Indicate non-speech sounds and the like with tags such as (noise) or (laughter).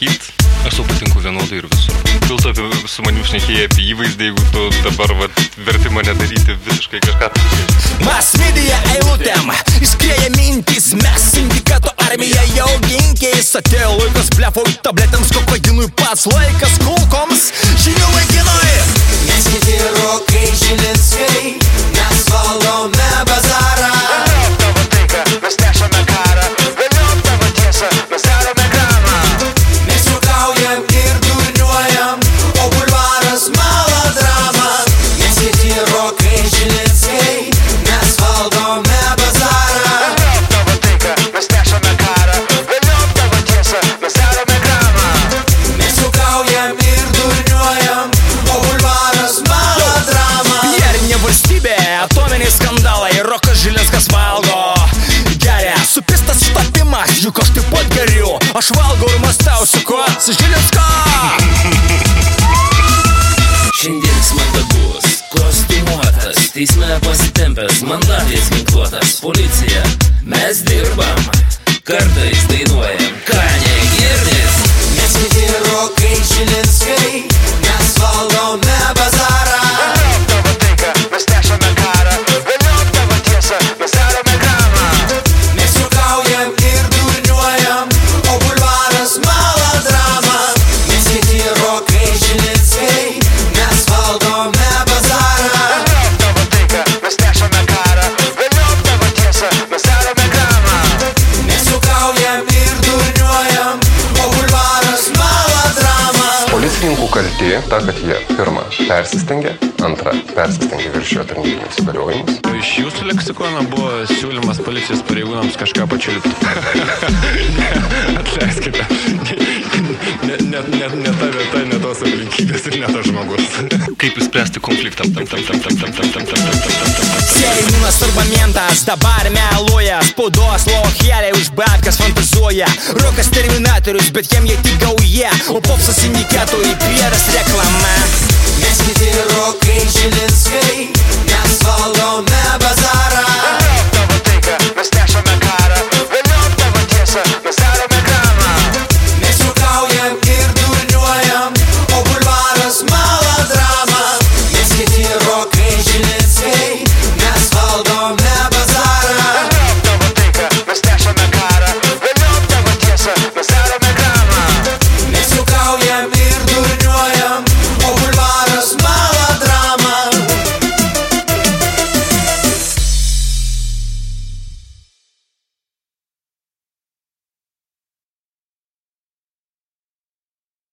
pasakyti, aš tau patinku vienodai ir visur. Dėl to apie, su manim šnekėjai apie įvaizdį, jeigu tu dabar vat, verti mane daryti visiškai kažką. Mas media eilutėm Iškrėja mintys Mes sindikato armija jau ginkiais Atėjo laikas blefoj tabletėms Kokainui pats laikas kulkoms Ir mastau su kuo? Su Žilinsko Šiandien jis mandagus, kostiumuotas, teisme pasitempęs, mandatais ginkluotas, policija, mes dirbam, kartais dainuojam, ką negirdės. Mes kiti rokai žilinskai, valdome bazarą. Tavo taiką, mes nešame karą, vėliau tavo tiesą, mes darome gramą. Mes juokaujam ir durniuojam, o bulvaras melodrama. Policininkų kaltė ta, kad jie pirmą persistengė, antrą persistengė viršijo tarnybinius įgaliojimus. Iš jūsų leksikono buvo siūlymas policijos pareigūnams kažką pačiulpti. (laughs) aplinkybės ir ne tas žmogus. Kaip įspręsti konfliktą? Sėdinimas arba mentas, dabar meluoja, spaudos loheliai už babkas fantazuoja, rokas terminatorius, bet jam jie tik gauja, o popsas indikatoriai, pieras reklama. Mes kiti rokai, žilinskai.